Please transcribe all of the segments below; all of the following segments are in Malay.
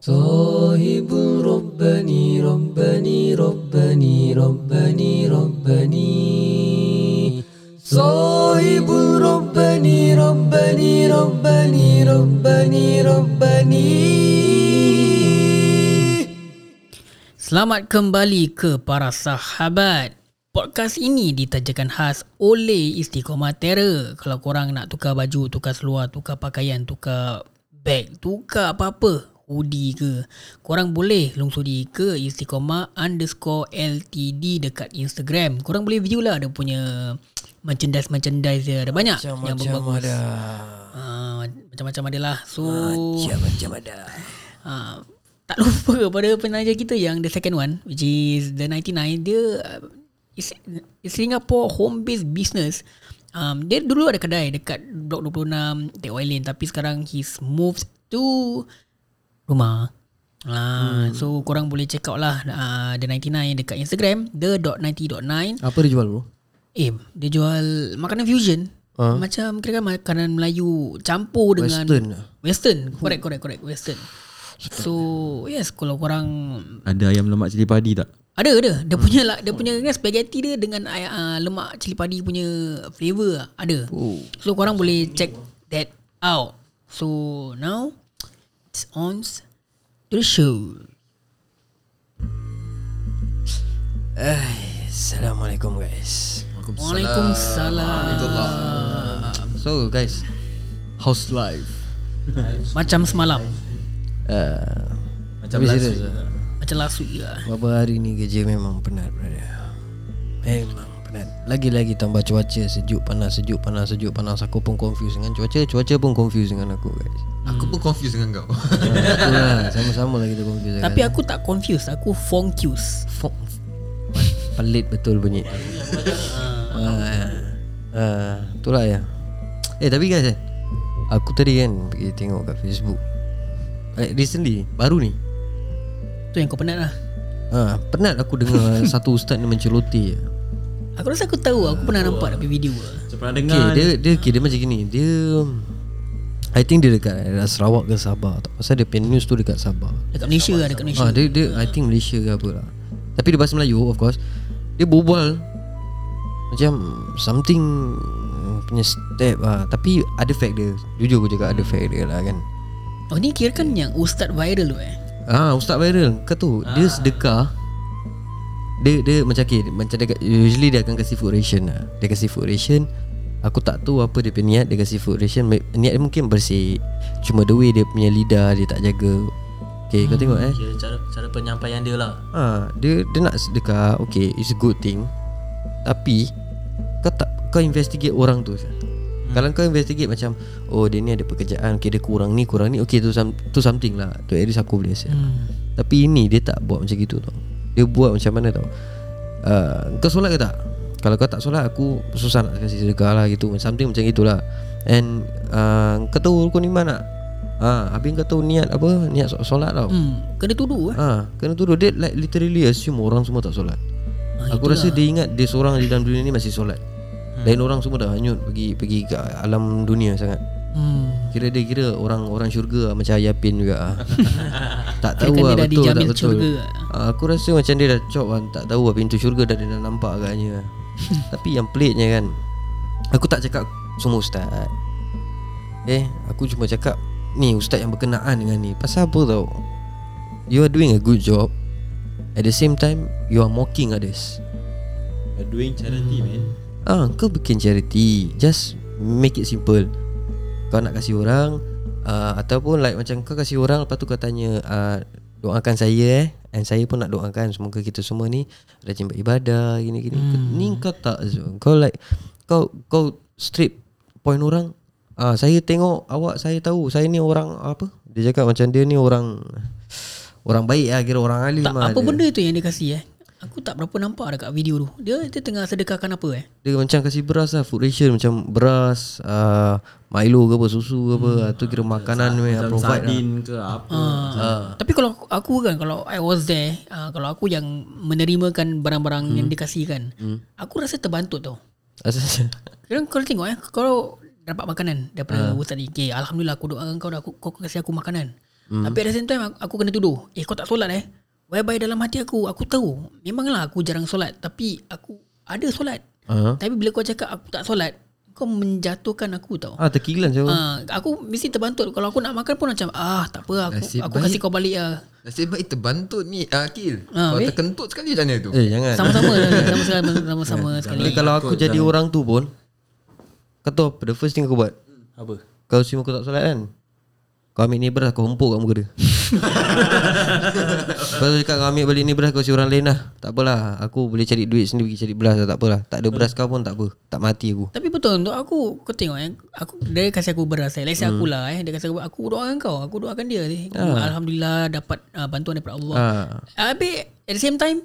صاحب ربني ربني ربني ربني ربني صاحب ربني ربني ربني ربني ربني Selamat kembali ke para sahabat. Podcast ini ditajakan khas oleh Istiqomah Terror. Kalau korang nak tukar baju, tukar seluar, tukar pakaian, tukar beg, tukar apa-apa, hoodie ke, korang boleh lungsuri ke Istiqomah underscore LTD dekat Instagram. Korang boleh view lah dia punya merchandise-merchandise dia. Ada banyak yang Macam-macam bagus. ada Ah, macam-macam ada lah. So, Macam-macam ada Ah, tak lupa pada penaja kita yang the second one which is the 99 dia uh, is, is Singapore home based business um, dia dulu ada kedai dekat blok 26 Tech Lane tapi sekarang he's moved to rumah Ah, so korang boleh check out lah uh, the 99 dekat Instagram the dot 90.9 Apa dia jual bro? eh dia jual makanan fusion Ah. macam kira makanan Melayu campur dengan Western. Western correct correct correct western so yes kalau korang Ada ayam lemak cili padi tak? ada ada dia punya lah dia punya kan spaghetti dia dengan uh, lemak cili padi punya flavor lah. ada Oh. so korang boleh check that out so now it's on to the show Eh, Assalamualaikum guys. Waalaikumsalam. So guys, how's life? macam semalam. Uh, Macam last week. lah. Macam last week lah Beberapa hari ni kerja memang penat brother? Memang penat. Lagi-lagi tambah cuaca Sejuk panas Sejuk panas Sejuk panas. Aku pun confused dengan cuaca. Cuaca pun confused dengan aku guys Aku pun confused dengan kau. Itulah Sama-sama lah kita confused tapi aku tak confused aku foncuse Fok Pelit betul bunyi. Ah, ah, Itulah ya. Eh tapi guys eh Aku tadi kan Pergi tengok kat Facebook. Eh, Recently Baru ni. Tu yang kau penat lah. Ah, Penat aku dengar Satu ustaz ni menceloti. Aku rasa aku tahu aku pernah nampak dalam video. Lah pernah Okay, dengar dia, dia, okay, dia macam gini. Dia I think dia dekat daerah Sarawak ke Sabah tak? Pasal dia punya news tu dekat Sabah. Dekat Malaysia lah dekat Malaysia. Ah, dia, dia I think Malaysia ke apa lah. Tapi dia bahasa Melayu of course. Dia berbual Macam Something Punya step lah. Tapi ada fact dia. Jujur aku cakap ada fact dia lah kan. Oh ni kira kan yang ustaz viral tu eh? Ah Ustaz viral. Kau tu Dia sedekah. Dia dia macam okay, macam dia, usually dia akan kasih food ration lah. Dia kasih food ration. Aku tak tahu apa dia punya niat dia kasih food ration. Niat dia mungkin bersih. Cuma the way dia punya lidah dia tak jaga. Okay, kau tengok eh. Kira cara, cara penyampaian dia lah Ha, dia dia nak sedekah. Okay, it's a good thing. Tapi kau tak kau investigate orang tu. Hmm. Kalau kau investigate macam oh dia ni ada pekerjaan, okay dia kurang ni, kurang ni, okay tu some, tu something lah. Tu at least aku boleh hmm. Tapi ini dia tak buat macam gitu tau Dia buat macam mana tau uh, Kau solat ke tak? Kalau kau tak solat aku susah nak kasih sedekah lah gitu Something macam gitulah And uh, kau tahu rukun iman tak? Ha, habis kau tahu niat apa? Niat so- solat tau hmm. kena tuduh eh Ha, kena tuduh Dia like literally assume orang semua tak solat Ah, Aku rasa dia ingat dia seorang di dalam dunia ni masih solat Hmm. Lain orang semua dah hanyut pergi pergi ke alam dunia sangat hmm. Kira dia kira orang orang syurga macam Ayapin juga ah. tak tahu Kirakan lah betul tak betul. syurga aku rasa macam dia dah cop kan tak tahu lah pintu syurga dah dia dah nampak agaknya. Tapi yang peliknya kan aku tak cakap semua ustaz. Eh, aku cuma cakap ni ustaz yang berkenaan dengan ni. Pasal apa tau? You are doing a good job. At the same time you are mocking others. You're doing charity man Ah, kau bikin charity Just make it simple Kau nak kasih orang uh, Ataupun like macam kau kasih orang Lepas tu kau tanya uh, Doakan saya eh And saya pun nak doakan Semoga kita semua ni Rajin beribadah Gini-gini hmm. Ni kau tak. Kau like Kau kau straight Point orang ah, Saya tengok awak Saya tahu Saya ni orang Apa Dia cakap macam dia ni orang Orang baik lah Kira orang alim tak, lah apa dia. benda tu yang dia kasih eh aku tak berapa nampak dekat video tu dia dia tengah sedekahkan apa eh Dia macam kasih beras lah Food ration Macam beras uh, Milo ke apa Susu ke apa hmm. Tu kira makanan Macam Macam provide lah ke apa Ah. Tapi kalau aku- aku kan kalau I was there, uh, kalau aku yang menerimakan barang-barang hmm. yang dikasihkan, hmm. aku rasa terbantu tau. Kira kalau tengok eh, kalau dapat makanan daripada uh. ustaz ni, okay, alhamdulillah aku doakan kau dah aku, kau kasih aku makanan. hmm. Tapi at the same time aku, aku kena tuduh Eh kau tak solat eh Whereby dalam hati aku Aku tahu. Memanglah aku jarang solat Tapi aku ada solat. Ah. Tapi bila kau cakap aku tak solat Kau menjatuhkan aku tau. Ah terkilan saya. Ah, aku mesti terbantut Kalau aku nak makan pun macam Ah tak apa Aku, Nasib aku baik. kasih kau balik lah Nasib baik terbantut ni Akil. Ah, Kalau weh. terkentut sekali macam mana tu. Eh jangan. Sama-sama Sama-sama Sama-sama sekali. Tapi kalau aku jadi orang tu pun Kau tahu apa The first thing aku buat? Apa? Kau siapa kau tak solat kan? Kau ambil ni beras Kau hempuk kat muka dia Lepas tu cakap kau ambil balik ni beras Kau si orang lain lah. Tak apalah Aku boleh cari duit sendiri Pergi cari beras lah Tak apalah. Tak ada beras kau pun tak apa Tak mati aku. Tapi betul untuk aku Kau tengok eh aku, Dia kasih aku beras eh. Let's say aku lah eh. Dia kasih aku Aku doakan kau Aku doakan dia Alhamdulillah Dapat uh, bantuan daripada Allah. Ah. Habis At the same time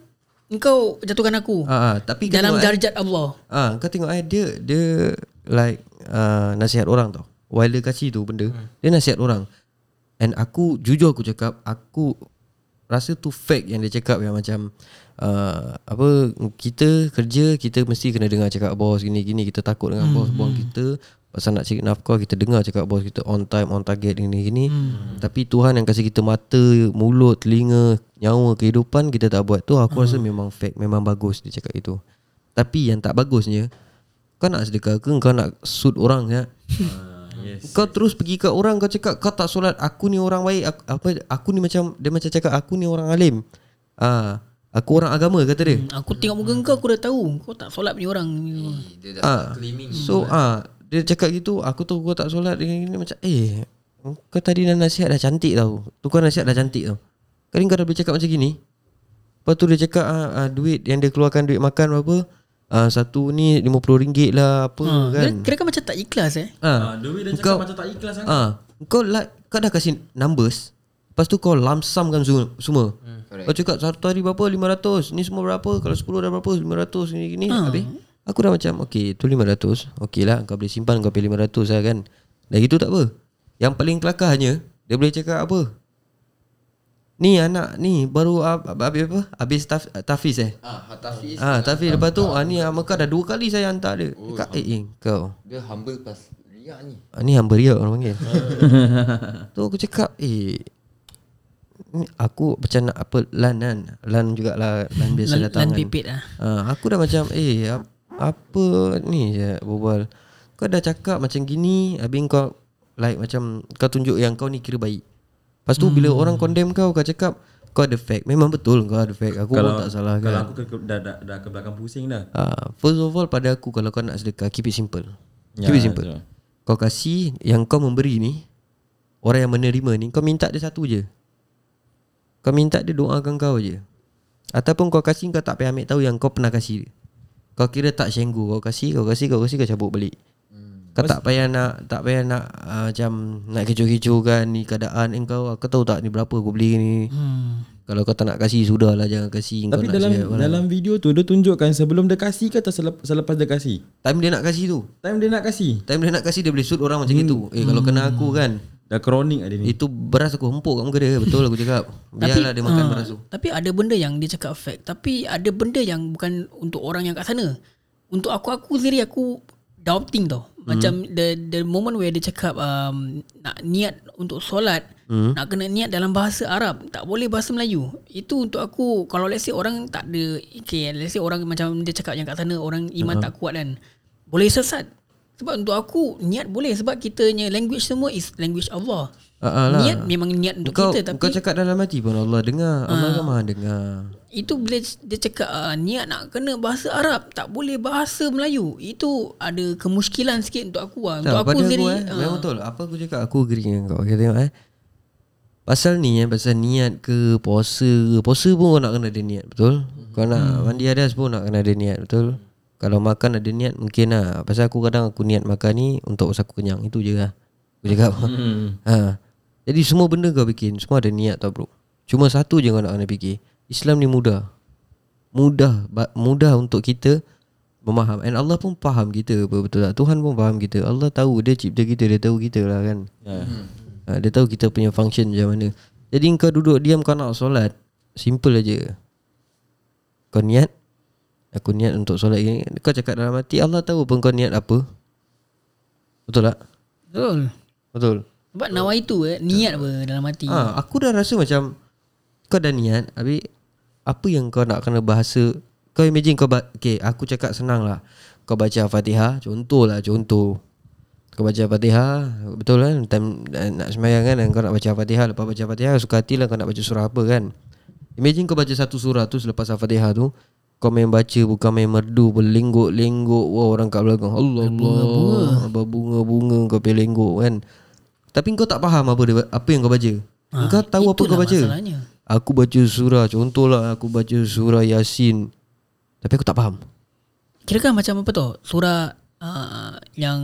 Engkau jatuhkan aku Ah, ah, Tapi Dalam eh, darjat Allah. Ah, kau tengok eh dia dia like uh, nasihat orang tau. While dia kasih tu benda, hmm. dia nasihat orang. And aku jujur aku cakap aku rasa tu fake yang dia cakap yang macam uh, apa kita kerja kita mesti kena dengar cakap bos gini gini kita takut dengan bos bos kita. Pasal nak cari nafkah kita dengar cakap bos kita on time on target gini gini. Hmm. tapi Tuhan yang kasih kita mata mulut telinga nyawa kehidupan kita tak buat tu aku rasa memang fake memang bagus dia cakap itu. Tapi yang tak bagusnya kau nak sedekah ke kau nak suit orang ya yes. kau terus pergi kat orang kau cakap kau tak solat aku ni orang baik aku, apa aku ni macam dia macam cakap aku ni orang alim. Ah aku orang agama kata dia. Hmm, Aku tengok muka kau Aku dah tahu. Kau tak solat punya orang. Dia dah ah claiming so ah dia cakap gitu aku tahu kau tak solat. Dengan gini macam eh kau tadi dah nasihat dah cantik tau. Tu kau nasihat dah cantik tau. Kali kau dah boleh cakap macam gini. Lepas tu dia cakap ah, ah, duit yang dia keluarkan duit makan berapa ah, satu ni RM50 lah apa ha, kan Kira kan macam tak ikhlas eh Ah, ah Dewi dah Kau- cakap macam tak ikhlas sangat. Ah, kau like kau dah kasih numbers. Lepas tu kau lump sum kan semua. semua. Hmm, kau cakap satu hari berapa 500, ni semua berapa? Kalau 10 dah berapa? 500 ni gini. Ah. Habis aku dah macam okey, tu 500. Okey lah kau boleh simpan kau pilih 500 lah kan. Dah gitu tak apa. Yang paling kelakarnya dia boleh cakap apa? Ni anak ni baru ab- ab- habis apa? Habis taf, tafiz eh. Ah, Hatafiz Ah, tafiz lepas tu ah, ni ah, Mekah dah dua kali saya hantar dia. Cakap eh, eh kau. Dia humble pas riak ni Ah, ni hamba riak orang panggil. tu aku cakap, eh ni aku macam nak apa lan kan. Lan jugalah lan biasa Lan, datang lan kan. pipit lah Ah, aku dah macam eh ap- apa ni je berbual. Kau dah cakap macam gini, habis kau like macam kau tunjuk yang kau ni kira baik. Lepas tu hmm. bila orang condemn kau kau cakap kau ada fact. Memang betul kau ada fact. Aku pun tak salah Kalau kan. aku ke, ke, dah, dah, dah ke belakang pusing dah. Ah, first of all pada aku kalau kau nak sedekah keep it simple. Ya, keep it simple. betul. Kau kasih yang kau memberi ni orang yang menerima ni kau minta dia satu je. Kau minta dia doakan kau je. Ataupun kau kasih kau tak payah ambil tahu yang kau pernah kasih dia. Kau kira tak senggu kau kasih kau kasih kau kasih kau cabut balik. Kau tak payah nak tak payah nak uh, macam nak kecoh-kecohkan ni keadaan engkau kau tahu tak ni berapa aku beli ni. hmm. Kalau kau tak nak kasih sudahlah jangan kasih kau Tapi nak dalam siap lah. dalam video tu dia tunjukkan sebelum dia kasih ke atau selep, selepas dia kasih? time dia nak kasih tu. Time dia nak kasih. Time dia nak kasih dia boleh shoot orang macam itu. Eh kalau kena aku kan Dah kronik ada ni. Itu beras aku hempuk kat muka dia Betul aku cakap Biarlah dia makan ah, beras tu Tapi ada benda yang dia cakap fact Tapi ada benda yang bukan untuk orang yang kat sana Untuk aku, aku sendiri aku doubting tau Macam the the moment where dia cakap um, Nak niat untuk solat hmm. Nak kena niat dalam bahasa Arab Tak boleh bahasa Melayu Itu untuk aku Kalau let's say orang tak ada Okay let's say orang macam dia cakap yang kat sana Orang iman uh-huh. tak kuat kan Boleh sesat sebab untuk aku niat boleh sebab kitanya language semua is language Allah. Ah, ah lah. Niat memang niat untuk kau, kita tapi Kau cakap dalam hati pun Allah dengar Allah kan maha dengar itu bila dia cakap uh, niat nak kena bahasa Arab tak boleh bahasa Melayu. Itu ada kemuskilan sikit untuk aku lah. Untuk tak, aku sendiri aku eh, ah, Memang betul. Apa aku cakap Aku agree dengan kau. Okay tengok eh. Pasal ni eh Pasal niat ke Puasa ke Puasa pun kau nak kena ada niat Betul? Kau nak Hmm. mandi hadas pun Nak kena ada niat Betul? Kalau makan ada niat Mungkin lah. Pasal aku kadang Aku niat makan ni Untuk pasal aku kenyang. Itu je lah. Aku cakap. Hmm. ha. Jadi semua benda kau bikin Semua ada niat tau bro. Cuma satu je kau nak kena fikir Islam ni mudah. Mudah Mudah untuk kita Memaham. And Allah pun faham kita apa Betul tak. Tuhan pun faham kita. Allah tahu Dia cipta kita Dia tahu kita lah kan. Ya. ha, Dia tahu kita punya function macam mana. Jadi kau duduk diam Kau nak solat Simple aja Kau niat Aku niat untuk solat ini Kau cakap dalam hati Allah tahu pun kau niat apa. Betul tak? Betul. Betul. Sebab nawa itu eh, niat apa dalam hati. ha, Aku dah rasa macam Kau dah niat Habis Apa yang kau nak kena bahasa? Kau imagine kau ba- Okay aku cakap senang lah. Kau baca Fatihah Contoh lah contoh. Kau baca Fatihah Betul kan? Time nak semayang kan Kau nak baca Fatihah Lepas baca Fatihah Suka hati lah kau nak baca surah apa kan? Imagine kau baca satu surah tu Selepas Fatihah tu Kau main baca Bukan main merdu Berlengguk-lengguk Wah orang kat belakang Allah Allah Berbunga-bunga Kau pergi lengguk kan? Tapi kau tak faham apa dia, apa yang kau baca. Ah, Kau tahu apa kau baca. masalahnya. Aku baca surah Contohlah aku baca surah Yasin. Tapi aku tak faham. Kira kan macam apa tau Surah uh, Yang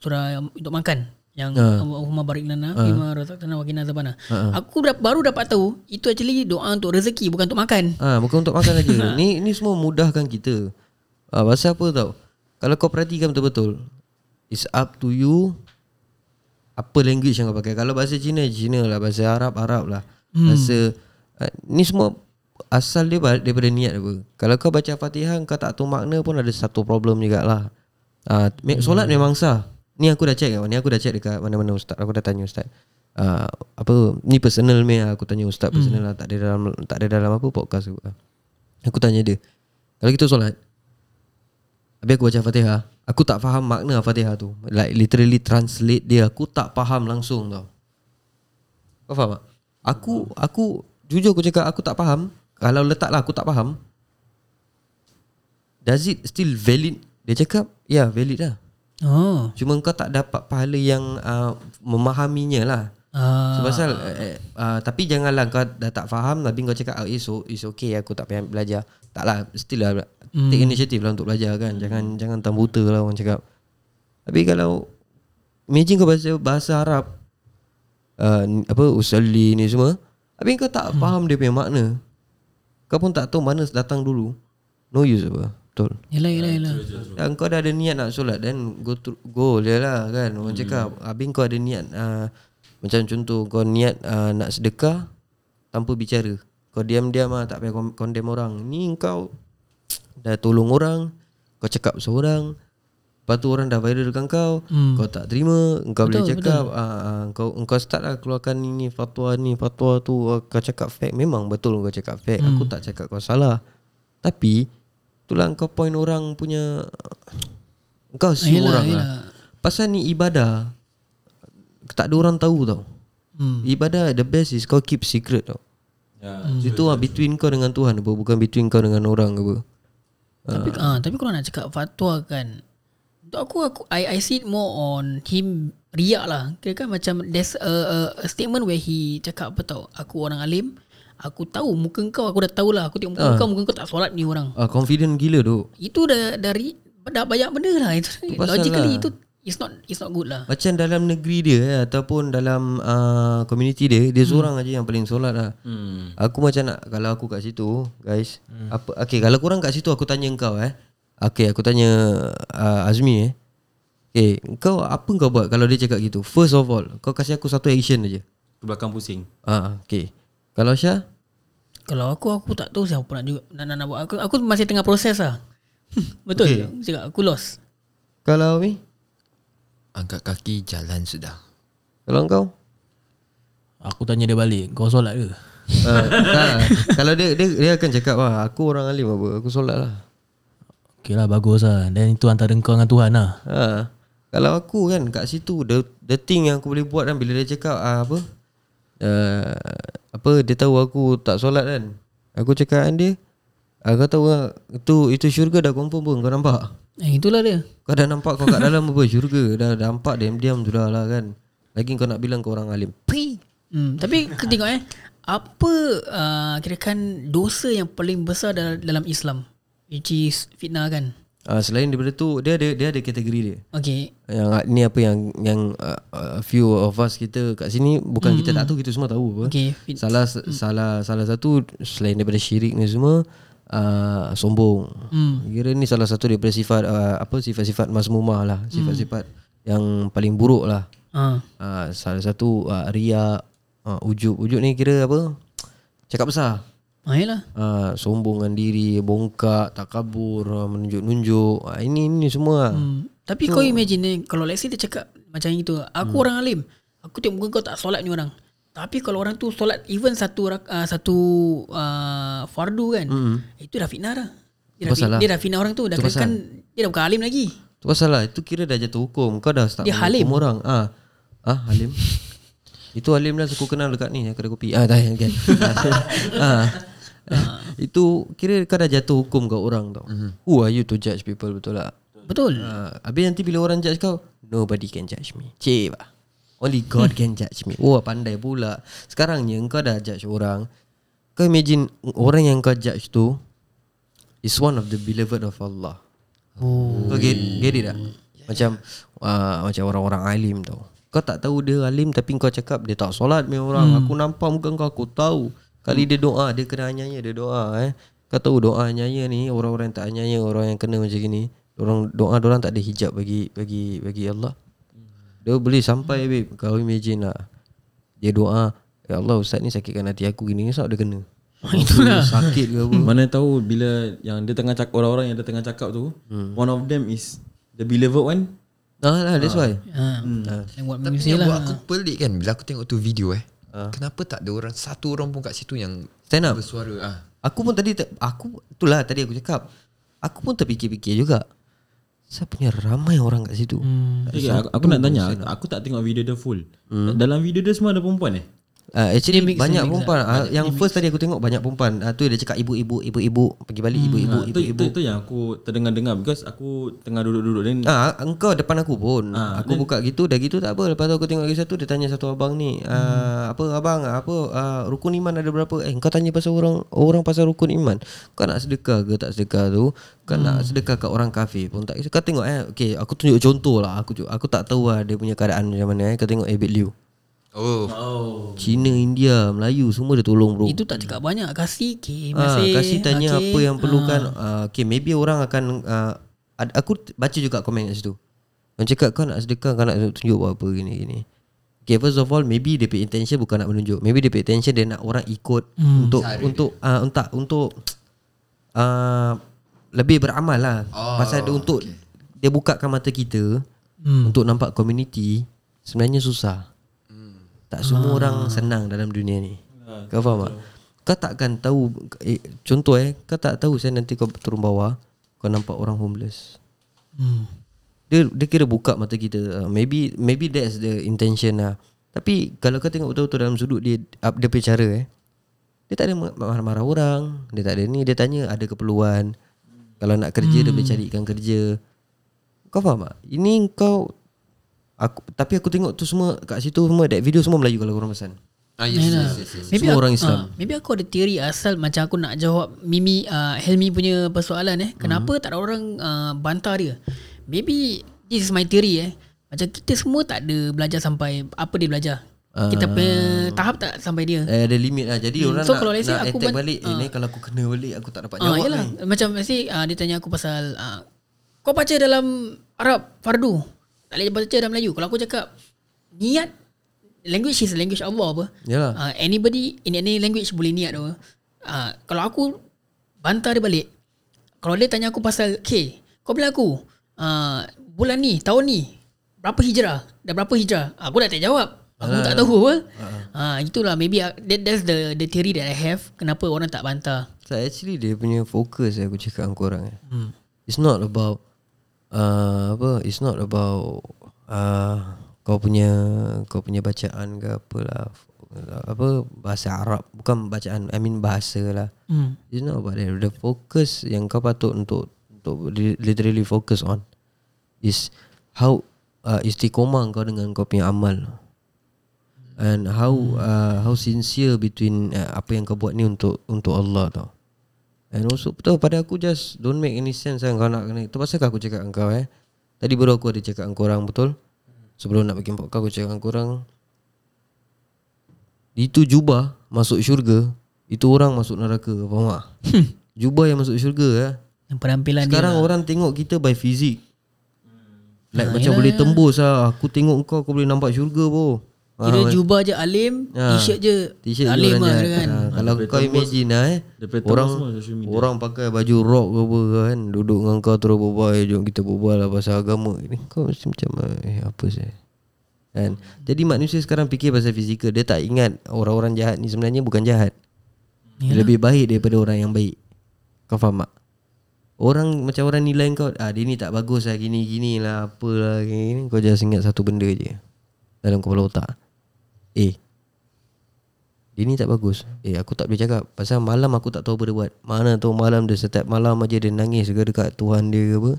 Surah yang untuk makan. Yang Ah. Allahumma barik lana Fima razaqtana wa qina azabana. Aku dah, baru dapat tahu Itu actually doa untuk rezeki Bukan untuk makan. Ah, Bukan untuk makan saja. Ni ni semua mudahkan kita. Ah, Pasal apa tau? Kalau kau perhatikan betul-betul It's up to you Apa language yang kau pakai. Kalau bahasa Cina Cina lah Bahasa Arab Arab lah Bahasa ah, Ni semua Asal dia daripada niat apa? Kalau kau baca Fatihah Kau tak tahu makna pun Ada satu problem jugalah. Ah, me- Solat memang sah. Ni aku dah check Ni aku dah check dekat mana-mana ustaz Aku dah tanya ustaz. Uh, Apa Ni personal me Aku tanya ustaz personal lah Tak ada dalam Tak ada dalam apa podcast aku. Aku tanya dia Kalau kita solat Habis aku baca Fatihah Aku tak faham makna Fatihah tu. Like literally translate dia Aku tak faham langsung tau. Kau faham tak? Aku Aku Jujur aku cakap Aku tak faham. Kalau letak lah aku tak faham Does it still valid? Dia cakap Ya valid lah. Oh. Cuma kau tak dapat pahala yang uh, Memahaminya lah. So pasal uh, uh, Tapi janganlah kau dah tak faham Tapi kau cakap oh, it's, it's okay aku tak payah belajar. Tak lah Still lah Take initiative lah untuk belajar kan. Jangan jangan tam buta lah orang cakap. Tapi kalau Imagine kau bahasa bahasa Arab uh, Apa Usalli ni semua Tapi kau tak faham dia punya makna. Kau pun tak tahu mana datang dulu. No use apa Betul? Yelah yelah yelah. dan kau dah ada niat nak solat Dan go to, go je lah kan. Orang cakap Habis kau ada niat uh, Macam contoh Kau niat uh, nak sedekah Tanpa bicara. Kau diam-diam lah Tak payah condemn orang. Ni kau Dah tolong orang Kau cakap seorang Lepas tu orang dah viralkan kau Hmm. Kau tak terima Kau boleh Betul, cakap uh, uh, kau, kau start lah keluarkan ni Fatwa ni Fatwa tu uh, Kau cakap fake Memang betul kau cakap fake Hmm. Aku tak cakap kau salah Tapi Itulah kau point orang punya Kau assume Yelah, orang yelah. lah Pasal ni ibadah Tak ada orang tahu tau hmm. Ibadah the best is kau keep secret tau Ya. Itu lah between kau dengan Tuhan apa Bukan between kau dengan orang apa Tapi ah tapi kalau nak cakap fatwa kan untuk aku aku I I see it more on him riak lah. Kira kan macam there's a, a, a statement where he cakap apa tau aku orang alim aku tahu muka kau aku dah tahu lah aku tengok muka kau muka kau tak solat ni orang. ah, Confident gila tu Itu dah dari dah banyak benda lah itu. pasal Logically lah. itu it's not it's not good lah. Macam dalam negeri dia eh, Ataupun dalam uh, Community dia Dia seorang aja yang paling solat lah Hmm. Aku macam nak Kalau aku kat situ Guys apa Okay kalau korang kat situ Aku tanya kau eh Okay aku tanya uh, Azmi eh Okay Kau apa kau buat Kalau dia cakap gitu First of all Kau kasih aku satu action aja Ke belakang pusing. Ah, Okay Kalau Syah Kalau aku aku tak tahu siapa nak juga nak, nak, nak buat aku aku masih tengah proses lah. Betul. Okay. Aku cakap aku lost. Kalau Ami Angkat kaki jalan sudah Kalau kau Aku tanya dia balik Kau solat ke? uh, tak, Kalau dia, dia Dia akan cakap Wah aku orang alim apa Aku solat lah Okay lah bagus lah Dan itu antara kau dengan Tuhan lah Ha. Kalau aku kan kat situ the the thing yang aku boleh buat kan bila dia cakap uh, apa uh, apa dia tahu aku tak solat kan. Aku cakap dengan dia aku tahu lah, itu itu syurga dah confirm pun kau nampak. Eh itulah dia. Kau dah nampak kau kat dalam apa syurga dah dah nampak diam-diam sudah lah kan. Lagi kau nak bilang kau orang alim. Hmm, tapi kau tengok eh apa uh, kirakan dosa yang paling besar dalam Islam which is fitnah kan. Uh, selain daripada tu dia ada dia ada kategori dia. Okay. Yang ni apa yang yang uh, a few of us kita kat sini bukan kita tak tahu kita semua tahu apa. Okay. Salah mm. salah salah satu selain daripada syirik ni semua uh, sombong. Hmm. Kira ni salah satu daripada sifat uh, apa sifat-sifat mazmumah lah, sifat-sifat yang paling buruk lah. ah. Uh, salah satu uh, riak, uh, ujub. Ujub ni kira apa? Cakap besar. Ah, yalah. Uh, sombongan diri, bongkak, takabur, uh, menunjuk-nunjuk. Uh, ini ini semua. Hmm. Hmm. Tapi kau imagine kalau say dia cakap macam itu, aku hmm. orang alim. Aku tengok muka kau tak solat ni orang. Tapi kalau orang tu solat even satu uh, satu uh, fardu kan. Mm. Itu dah fitnah dah. Dia dah, lah. dia dah fitnah orang tu dah kan, dia dah bukan alim lagi. Tu pasal lah Itu kira dah jatuh hukum Kau dah start Dia halim. orang ah. ah Halim Itu Halim lah Aku kenal dekat ni Kedai kopi Ah tak kan ah. Itu Kira kau dah jatuh hukum kat orang tau. Who are you to judge people Betul tak? Betul. ah. Habis nanti bila orang judge kau Nobody can judge me. Cik bah. Only God can judge me. Wah pandai pula. Sekarangnya kau dah judge orang. Kau imagine Orang yang kau judge tu Is one of the beloved of Allah. Oh. Kau get, get it tak? Macam uh, Macam orang-orang alim tau. Kau tak tahu dia alim Tapi kau cakap Dia tak solat punya orang. Hmm. Aku nampak muka kau Aku tahu Kali dia doa Dia kena anyanya Dia doa eh Kau tahu doa anyanya ni Orang-orang yang tak anyanya Orang yang kena macam gini Orang doa orang tak ada hijab bagi bagi bagi Allah. Dia boleh sampai babe. Kau imagine lah. Dia doa, ya Allah ustaz ni sakitkan hati aku gini sebab dia kena. Itulah sakit ke apa. Mana tahu bila yang dia tengah cakap orang-orang yang dia tengah cakap tu, Hmm. one of them is the beloved one. Ah lah that's why. Ha. Yang buat Tapi yang lah. buat aku pelik kan Bila aku tengok tu video eh Kenapa tak ada orang Satu orang pun kat situ yang Stand up. Bersuara ah. Aku pun tadi aku itulah tadi aku cakap. Aku pun terfikir-fikir juga. Saya punya ramai orang kat situ. Hmm. Okay, aku, aku nak tanya, aku, tak tengok video dia full. Dalam video dia semua ada perempuan eh? Uh, actually mix banyak mix perempuan. Uh, yang first tadi aku tengok banyak perempuan. Uh, tu dia cakap ibu-ibu, ibu-ibu pergi balik ibu-ibu, Ha, itu, itu, ibu-ibu. itu yang aku terdengar-dengar because aku tengah duduk-duduk dan Ah, engkau depan aku pun. Ah, aku buka gitu dah gitu tak apa. Lepas tu aku tengok lagi satu dia tanya satu abang ni, ah, apa abang apa ah, rukun iman ada berapa? Eh kau tanya pasal orang orang pasal rukun iman. Kau nak sedekah ke tak sedekah tu? Kau nak sedekah kat orang kafir pun tak. Kau tengok eh okey aku tunjuk contoh lah. Aku aku tak tahu lah dia punya keadaan macam mana eh. Kau tengok Abid Liu. Oh, Cina, India, Melayu semua dia tolong bro. Itu tak cakap banyak. Kasih, okay, Ah, masih. kasih tanya okay. apa yang perlukan. Ah, okay, maybe orang akan ah, ad- aku baca juga komen kat situ. Orang cakap kau nak sedekah kau nak tunjuk buat apa gini gini. Okay, first of all maybe dia pay intention bukan nak menunjuk. Maybe dia pay attention dia nak orang ikut hmm. untuk untuk ah untuk untuk ah lebih beramal lah. Oh, Pasal dia untuk dia bukakan mata kita hmm. untuk nampak community sebenarnya susah. Tak semua Ah. orang senang dalam dunia ni. Kau faham tak? Kau takkan tahu eh, Contoh eh Kau tak tahu saya nanti kau turun bawah Kau nampak orang homeless Hmm. Dia dia kira buka mata kita uh, Maybe maybe that's the intention lah Tapi kalau kau tengok betul-betul dalam sudut dia up Dia punya cara eh Dia tak ada ma- marah-marah orang Dia tak ada ni Dia tanya ada keperluan Kalau nak kerja dia boleh carikan kerja Kau faham tak? Ini kau aku Tapi aku tengok tu semua Kat situ semua That video semua Melayu kalau korang pesan ah yes, yes, yes, yes. Maybe Semua aku, orang Islam. ah, maybe aku ada teori asal macam aku nak jawab Mimi uh, Helmi punya persoalan eh. Kenapa Hmm. tak ada orang uh, bantah dia? Maybe this is my theory eh. Macam kita semua tak ada belajar sampai apa dia belajar. Kita punya tahap tak sampai dia. Eh, ada limit lah Jadi Hmm, orang so nak, kalau nak aku attack ban- balik Eh ni kalau aku kena balik Aku tak dapat Ah, jawab yalah. ni Macam mesti uh, dia tanya aku pasal uh, kau baca dalam Arab fardu. Tak boleh baca dalam Melayu. Kalau aku cakap niat language is language Allah apa. Yalah Uh, anybody in any language boleh niat tu. Uh, kalau aku bantah dia balik. Kalau dia tanya aku pasal okay, kau bilang aku uh, bulan ni, tahun ni berapa hijrah? Dah berapa hijrah? Aku dah tak jawab. Aku tak tahu apa. Ah uh, itulah maybe uh, that, that's the the theory that I have. Kenapa orang tak bantah? so, Actually dia punya fokus Aku cakap dengan korang eh. hmm. It's not about uh, Apa It's not about uh, Kau punya Kau punya bacaan ke apalah apa bahasa Arab. Bukan bacaan I mean bahasa lah. Hmm. It's not about that. The focus yang kau patut untuk Untuk li- literally focus on Is How uh, Istiqomah kau dengan kau punya amal. And how uh, How sincere between uh, Apa yang kau buat ni untuk Untuk Allah tau And also Betul pada aku just Don't make any sense kan Kau nak kena Itu pasal aku cakap dengan kau eh. Tadi baru aku ada cakap dengan korang Betul? Sebelum nak bikin podcast Aku cakap dengan korang Itu jubah Masuk syurga Itu orang masuk neraka Faham tak? Jubah yang masuk syurga eh. Yang penampilan Sekarang dia. lah. orang tengok kita by fizik Like Ha, macam yelah, boleh tembus lah. Aku tengok kau Kau boleh nampak syurga po Kira jubah je alim, Ah. t-shirt je T-shirt alim lah kan. Ha, Kalau kau imagine lah eh. Orang semua orang pakai baju rock ke apa kan Duduk dengan kau terus berbual eh, Jom kita berbual lah pasal agama. Ini kau mesti macam eh apa sih? Kan? Jadi manusia sekarang fikir pasal fizikal. Dia tak ingat orang-orang jahat ni sebenarnya bukan jahat. Dia Lebih baik daripada orang yang baik. Kau faham tak? Orang macam orang nilai kau ah, Dia ni tak bagus lah Gini-gini lah Apalah gini, Kau just ingat satu benda je Dalam kepala otak Eh Dia ni tak bagus. Eh aku tak boleh cakap. Pasal malam aku tak tahu apa dia buat. Mana tahu malam dia Setiap malam aja dia nangis ke dekat Tuhan dia ke apa.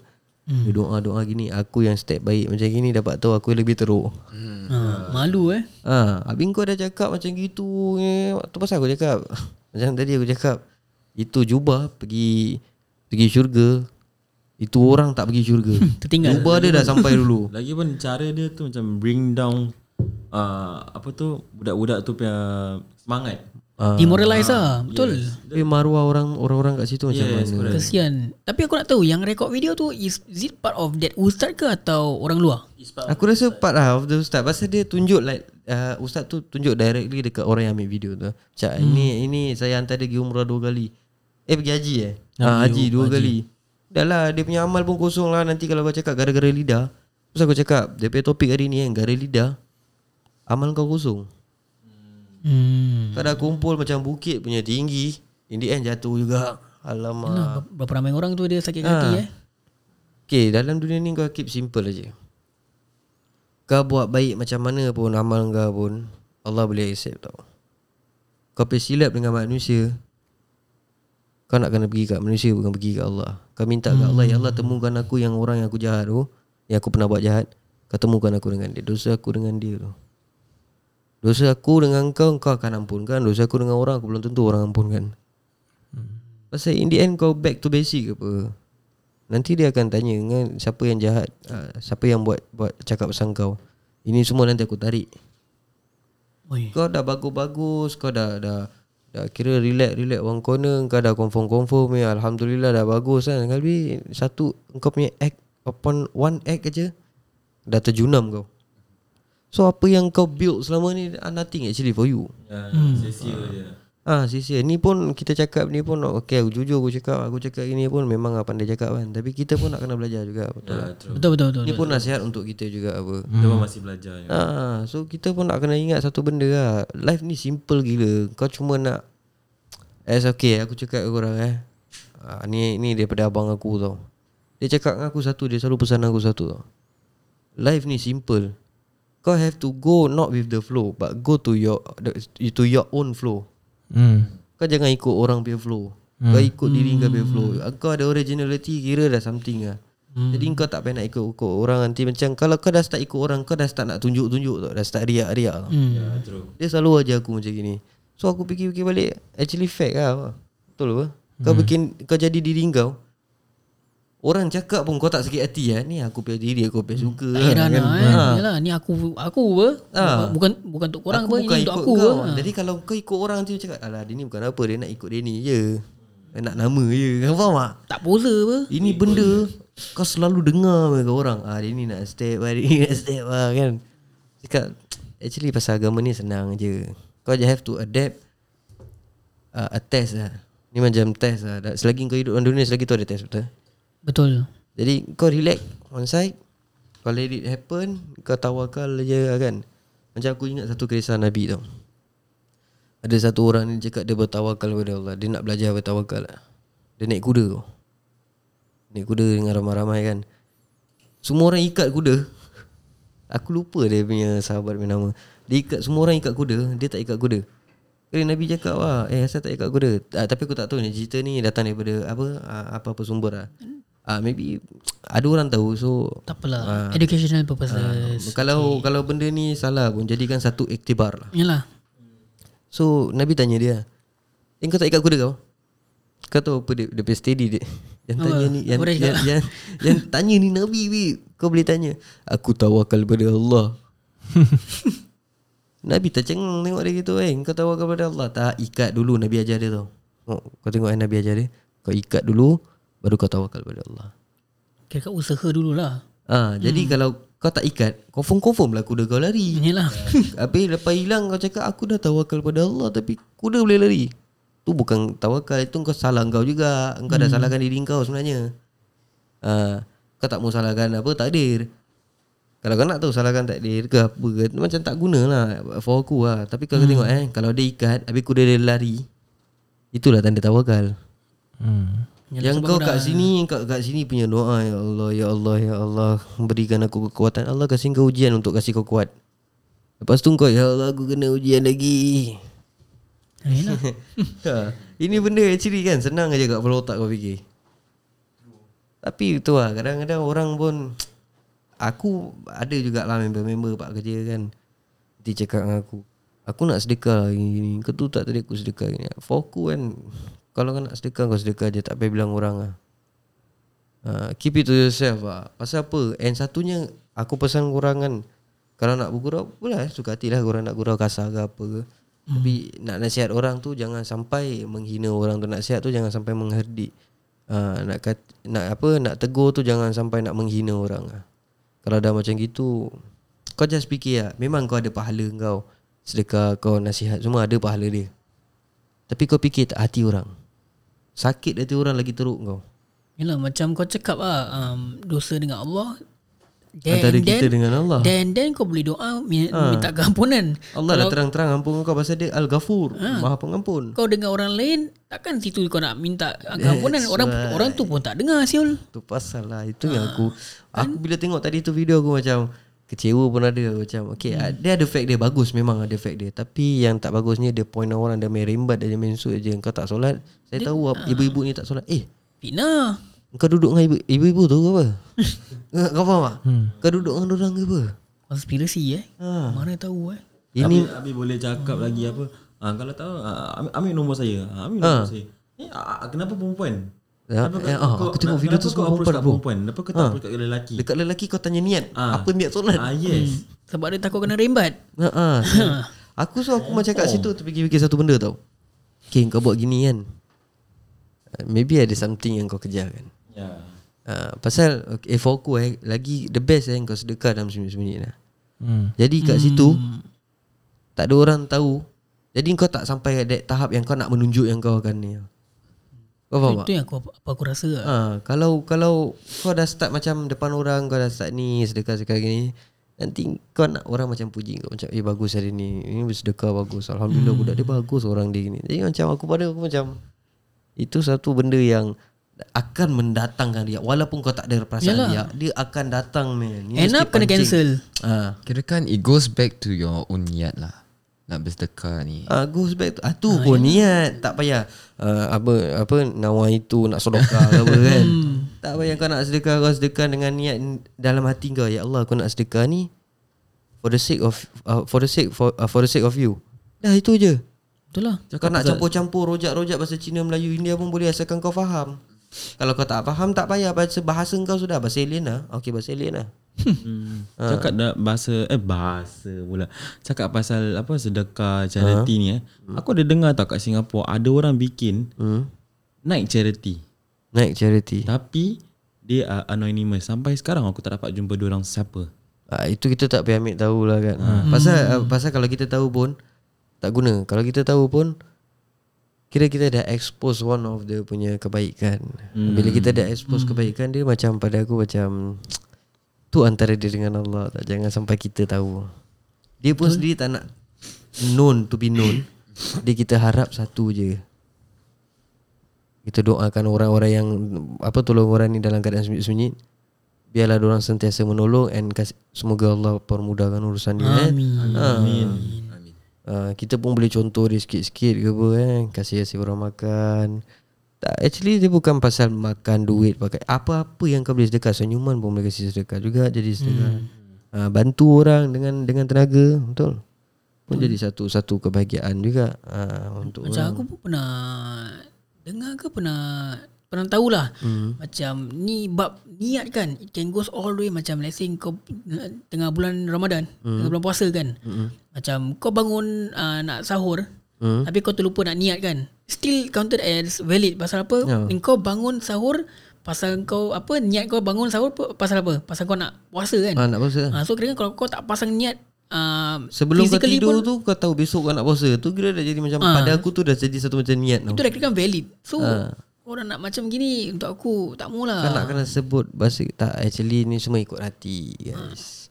Hmm. Dia doa-doa gini. Aku yang step baik macam gini Dapat tahu aku lebih teruk. Ha, malu eh. Ha, habis kau dah cakap macam gitu eh. Tu pasal aku cakap. Macam tadi aku cakap Itu jubah pergi Pergi syurga. Itu orang tak pergi syurga. Tertinggal. Jubah dia dah sampai dulu. Lagipun cara dia tu macam bring down uh, apa tu? Budak-budak tu punya semangat. Demoralize lah. Betul. Tapi maruah orang Orang-orang kat situ macam Yes, mana? Kesian. Tapi aku nak tahu yang rekod video tu is, is it part of that ustaz ke atau orang luar? Aku rasa part lah of the ustaz. Pasal dia tunjuk like uh, Ustaz tu tunjuk directly dekat orang yang ambil video tu. Cak hmm. ini ini saya hantar dia pergi umrah dua kali. Eh pergi haji eh? Ha, Haji dua kali. Dah lah dia punya amal pun kosong lah. Nanti kalau kau cakap gara-gara lidah. Terus aku cakap Dia punya topik hari ni kan Gara lidah Amal kau kosong. Hmm. Kau dah kumpul macam bukit punya tinggi In the end jatuh juga. Alamak. Nah, berapa ramai orang tu dia sakit kaki Ah. eh? Okay dalam dunia ni kau keep simple aja Kau buat baik macam mana pun Amal kau pun Allah boleh accept tau. Kau pergi silap dengan manusia Kau nak kena pergi kat manusia Bukan pergi kat Allah. Kau minta kat Allah Ya Allah temukan aku yang orang yang aku jahat tu Yang aku pernah buat jahat Kau temukan aku dengan dia. Dosa aku dengan dia tu Dosa aku dengan kau Kau akan ampunkan Dosa aku dengan orang Aku belum tentu orang ampunkan Pasal in the end kau back to basic ke apa Nanti dia akan tanya dengan siapa yang jahat, uh, siapa yang buat buat cakap pasal kau. Ini semua nanti aku tarik. Oi. Kau dah bagus-bagus, kau dah dah dah kira relax relax one corner, kau dah confirm confirm ya alhamdulillah dah bagus kan. Tapi satu kau punya act upon one act aja dah terjunam kau. So apa yang kau build selama ni are nothing actually for you. Ya, hmm. sia-sia je. Ah, sia-sia. Ni pun kita cakap ni pun okay, aku jujur aku cakap, aku cakap ini pun memang apa pandai cakap kan. Tapi kita pun nak kena belajar juga betul. Ya, true. Betul betul betul. Ni pun nasihat untuk kita juga apa. Kita pun masih belajar. Ya. Ah, so kita pun nak kena ingat satu benda lah. Life ni simple gila. Kau cuma nak As okay aku cakap ke korang eh. Ah, ni ni daripada abang aku tau. Dia cakap dengan aku satu, dia selalu pesan aku satu tau. Life ni simple. Kau have to go not with the flow but go to your to your own flow. Hmm. Kau jangan ikut orang punya flow. Kau ikut diri kau punya flow. Kau ada originality kira dah something lah. Jadi kau tak payah nak ikut, ikut orang nanti macam kalau kau dah start ikut orang kau dah start nak tunjuk-tunjuk tau. Dah start riak-riak. Hmm. Ya, true. Dia selalu aja aku macam gini. So aku fikir-fikir balik actually fact lah. Betul apa? Kau bikin kau jadi diri kau. Orang cakap pun kau tak sakit hati lah. Ni aku punya diri aku punya suka. Tak heran kan. lah eh. Yalah ni aku aku apa? Ah. Bukan bukan untuk korang aku apa bukan ini untuk aku kau. apa. Jadi kalau kau ikut orang tu cakap alah dia ni bukan apa dia nak ikut dia ni je. Dia nak nama je. Kau faham tak? Tak posa apa? Ini benda kau selalu dengar ke orang. Ah dia ni nak step, ah, dia ni nak step ah kan. Cakap actually pasal agama ni senang je. Kau just have to adapt uh, a test lah. Ni macam test lah. Selagi kau hidup dalam dunia selagi tu ada test betul. Betul. Jadi kau relax on. Kau let it happen, kau tawakal je kan. Macam aku ingat satu kisah Nabi tau. Ada satu orang ni cakap dia bertawakal kepada Allah. Dia nak belajar bertawakal. Dia naik kuda tau. Naik kuda dengan ramai-ramai kan. Semua orang ikat kuda. Aku lupa dia punya sahabat punya nama. Dia ikat semua orang ikat kuda, dia tak ikat kuda. Kali Nabi cakap wah, eh asal tak ikat kuda. Ah, tapi aku tak tahu ni cerita ni datang daripada apa ah, apa-apa sumber lah. Ah maybe ada orang tahu so Tak apalah. Educational purposes. kalau kalau benda ni salah pun jadikan satu iktibar lah. Yalah. So Nabi tanya dia, "Eh kau tak ikat kuda kau?" Kau tahu apa dia, dia punya steady dia. Yang tanya Apa? ni yang, yang, cakap? yang, yang, tanya ni Nabi weh. Kau boleh tanya, "Aku tawakal pada Allah." Nabi tercengang tengok dia gitu eh. Kau tawakal pada Allah. Tak ikat dulu Nabi ajar dia tau. Oh, kau tengok eh Nabi ajar dia. Kau ikat dulu baru kau tawakal pada Allah. Kira usaha dululah. Ah, jadi kalau kau tak ikat, confirm-confirm lah kuda kau lari. Yalah. Habis lepas hilang kau cakap aku dah tawakal pada Allah tapi kuda boleh lari. Tu bukan tawakal itu kau salah kau juga. Engkau dah salahkan diri kau sebenarnya. Ah, kau tak mau salahkan apa takdir. Kalau kau nak tahu salahkan takdir ke apa ke Macam tak guna lah For aku lah Tapi kalau hmm. tengok eh Kalau dia ikat Habis kuda dia lari Itulah tanda tawakal Hmm. Yang kau kat sini Kau kat sini punya doa Ya Allah Ya Allah Ya Allah Berikan aku kekuatan. Allah kasih kau ujian Untuk kasih kau kuat. Lepas tu kau Ya Allah aku kena ujian lagi. Ha, yelah. ha, Ini benda actually kan Senang aja kat kepala otak kau fikir. Tapi tu lah Kadang-kadang orang pun Aku Ada jugalah member-member pak kerja kan. Dia cakap dengan aku Aku nak sedekah lah gini, Kau tu tak tadi aku sedekah gini. Aku kan Kalau kau nak sedekah Kau sedekah je. Tak payah bilang orang lah. Uh, Keep it to yourself lah. Pasal apa? And satunya Aku pesan korang kan Kalau nak bergurau Boleh suka hati lah Korang nak gurau kasar ke apa ke. Tapi nak nasihat orang tu Jangan sampai menghina orang tu Nasihat tu jangan sampai mengherdik uh, nak, kat, nak apa Nak tegur tu Jangan sampai nak menghina orang lah. Kalau dah macam gitu Kau just fikir lah. Memang kau ada pahala kau Sedekah kau nasihat Semua ada pahala dia. Tapi kau fikir tak hati orang Sakit hati orang lagi teruk kau. Yelah macam kau cakap lah um, Dosa dengan Allah then, Antara kita dengan Allah. Then then kau boleh doa mi- Minta keampunan. Allah dah terang-terang ampun kau Pasal dia Al-Ghafur Maha pengampun. Kau dengan orang lain Takkan situ kau nak minta keampunan. Orang orang tu pun tak dengar Siul Tu pasal lah Itu yang aku Aku bila tengok tadi tu video aku macam Kecewa pun ada Macam okay hmm. Dia ada fact dia Bagus memang ada fact dia Tapi yang tak bagusnya Dia point orang Dia main rembat Dia main suit je Kau tak solat Saya tahu apa- ibu-ibu ni tak solat Eh Fitnah kau duduk dengan ibu, ibu-ibu tu ke apa? kau faham tak? Hmm. Kau duduk dengan orang ke apa? Konspirasi eh Ha. Mana tahu eh Ini Abi, Abi boleh cakap lagi apa ah, Kalau tahu ah, ambil, ambil nombor saya Ambil nombor saya eh, Kenapa perempuan Ya, Kenapa ya, kau- ah, kau- aku tengok video tu kau semua perempuan, kat bro. perempuan Kenapa kau tak approach kat lelaki Dekat lelaki kau tanya niat Ah. Apa niat solat? Ah yes Sebab dia takut kena rembat Ha, ha. Aku so aku macam kat situ terfikir-fikir satu benda tau. Okay kau buat gini kan. Maybe ada something yang kau kejar kan. Ya Uh, pasal okay, for aku eh, lagi the best eh kau sedekah dalam sembunyi-sembunyi lah. Hmm. Jadi kat situ tak ada orang tahu. Jadi kau tak sampai at that tahap yang kau nak menunjuk yang kau akan ni. Kau faham tak? Itu yang aku, apa aku rasa lah. Ha, kalau kalau kau dah start macam depan orang kau dah start ni sedekah-sedekah gini nanti kau nak orang macam puji kau macam eh bagus hari ni ini bersedekah bagus alhamdulillah hmm. budak dia bagus orang dia gini. Jadi macam aku pada aku macam itu satu benda yang akan mendatangkan dia walaupun kau tak ada perasaan dia dia akan datang man. Ni End kena cancel. Ha. Kira kan it goes back to your own niat lah Nak bersedekah ni? Ah, goes back to ah, tu pun niat. Tak payah uh, apa apa nawa itu nak sedekah ke apa kan? Tak payah kau nak sedekah kau sedekah dengan niat dalam hati kau ya Allah aku nak sedekah ni for the sake of uh, for the sake for uh, for the sake of you. Dah itu je. Betul lah kau nak campur-campur rojak-rojak bahasa Cina Melayu India pun boleh asalkan kau faham. Kalau kau tak faham tak payah. Bahasa bahasa kau sudah bahasa alien lah. Okey bahasa alien lah hmm. Cakap dah bahasa Eh bahasa pula Cakap pasal Apa sedekah Charity ni eh Aku ada dengar tau kat Singapura Ada orang bikin hmm. Night charity naik charity Tapi Dia uh, anonymous Sampai sekarang aku tak dapat jumpa dia orang siapa Ah, itu kita tak payah ambil tahu lah kan. Pasal uh, pasal kalau kita tahu pun tak guna. Kalau kita tahu pun kira kita dah expose one of the punya kebaikan. Hmm. Bila kita dah expose hmm. kebaikan dia macam pada aku macam tu antara dia dengan Allah tak jangan sampai kita tahu. Dia pun sendiri tak nak known to be known. dia kita harap satu je. Kita doakan orang-orang yang apa tolong orang ni dalam keadaan sunyi-sunyi biarlah orang sentiasa menolong and kasih, semoga Allah permudahkan urusan dia eh. Amin. Amin Uh, kita pun boleh contoh dia sikit-sikit ke apa kan kasih kasih orang makan tak actually dia bukan pasal makan duit pakai apa-apa yang kau boleh sedekah senyuman pun boleh kasih sedekah juga jadi sedekah hmm. uh, bantu orang dengan dengan tenaga betul pun hmm. jadi satu satu kebahagiaan juga uh, untuk Macam orang aku pun pernah Dengar ke pernah Pernah tahulah Hmm. Macam ni bab niat kan It can goes all the way Macam let's say kau Tengah bulan Ramadan Hmm. Tengah bulan puasa kan Macam kau bangun uh, Nak sahur Hmm. Tapi kau terlupa nak niat kan? Still counted as valid. Pasal apa? Ya. Kau bangun sahur Pasal kau apa Niat kau bangun sahur Pasal apa? Pasal kau nak puasa kan? Ah, nak puasa. Uh, So kira kalau kau tak pasang niat uh, Sebelum kau tidur pun, tu Kau tahu besok kau nak puasa. Tu kira dah jadi macam Pada aku tu dah jadi satu macam niat tau. Itu dah kira kan valid. So Orang nak macam gini Untuk aku Tak maulah. Kau nak kena sebut bahasa Tak actually ni semua ikut hati guys.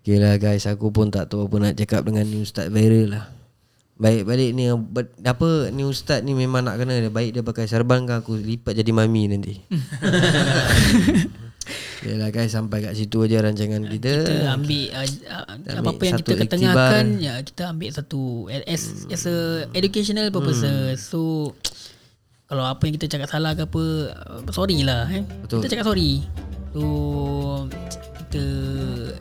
Okay lah guys Aku pun tak tahu apa nak cakap Dengan ni ustaz viral lah Baik balik ni. Ber- Apa ni ustaz ni memang nak kena dia? Baik dia pakai sarban kan Aku lipat jadi mami nanti. Okay lah guys Sampai kat situ aja rancangan kita kita. ambil uh, uh, apa-apa yang kita ketengahkan iktibar. ya kita ambil satu as as a educational purposes so kalau apa yang kita cakap salah ke apa uh, sorry lah eh. Betul. kita cakap sorry. So kita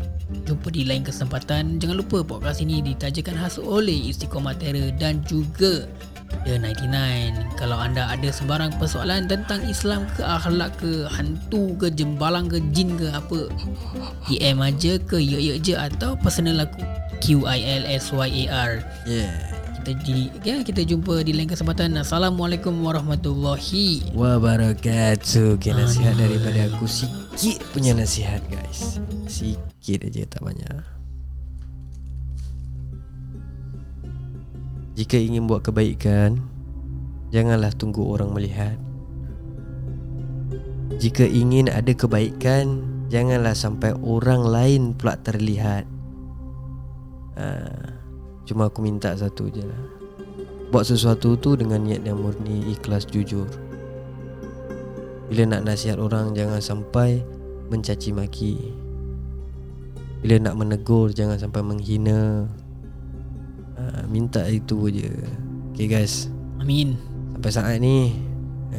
jumpa di lain kesempatan. Jangan lupa podcast ini ditajakan khas oleh Istiqomah Terror dan juga The 99 Kalau anda ada sebarang persoalan tentang Islam ke akhlak ke hantu ke jembalang ke jin ke apa DM aja ke ya je atau personal aku Q I L S Y A R. Yeah kita di, ya kita jumpa di lain kesempatan. Assalamualaikum warahmatullahi Wabarakatuh. Okay nasihat daripada aku. Sikit punya nasihat guys. Sikit aja tak banyak. Jika ingin buat kebaikan Janganlah tunggu orang melihat. Jika ingin ada kebaikan Janganlah sampai orang lain pula terlihat. Ha, Cuma aku minta satu je lah. Buat sesuatu tu dengan niat yang murni, ikhlas, jujur. Bila nak nasihat orang jangan sampai mencaci maki. Bila nak menegur jangan sampai menghina. Ha, Minta itu je. Okay guys. Amin. Sampai saat ni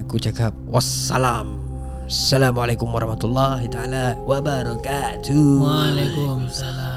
Aku cakap Wassalam. Assalamualaikum warahmatullahi taala wabarakatuh. Waalaikumsalam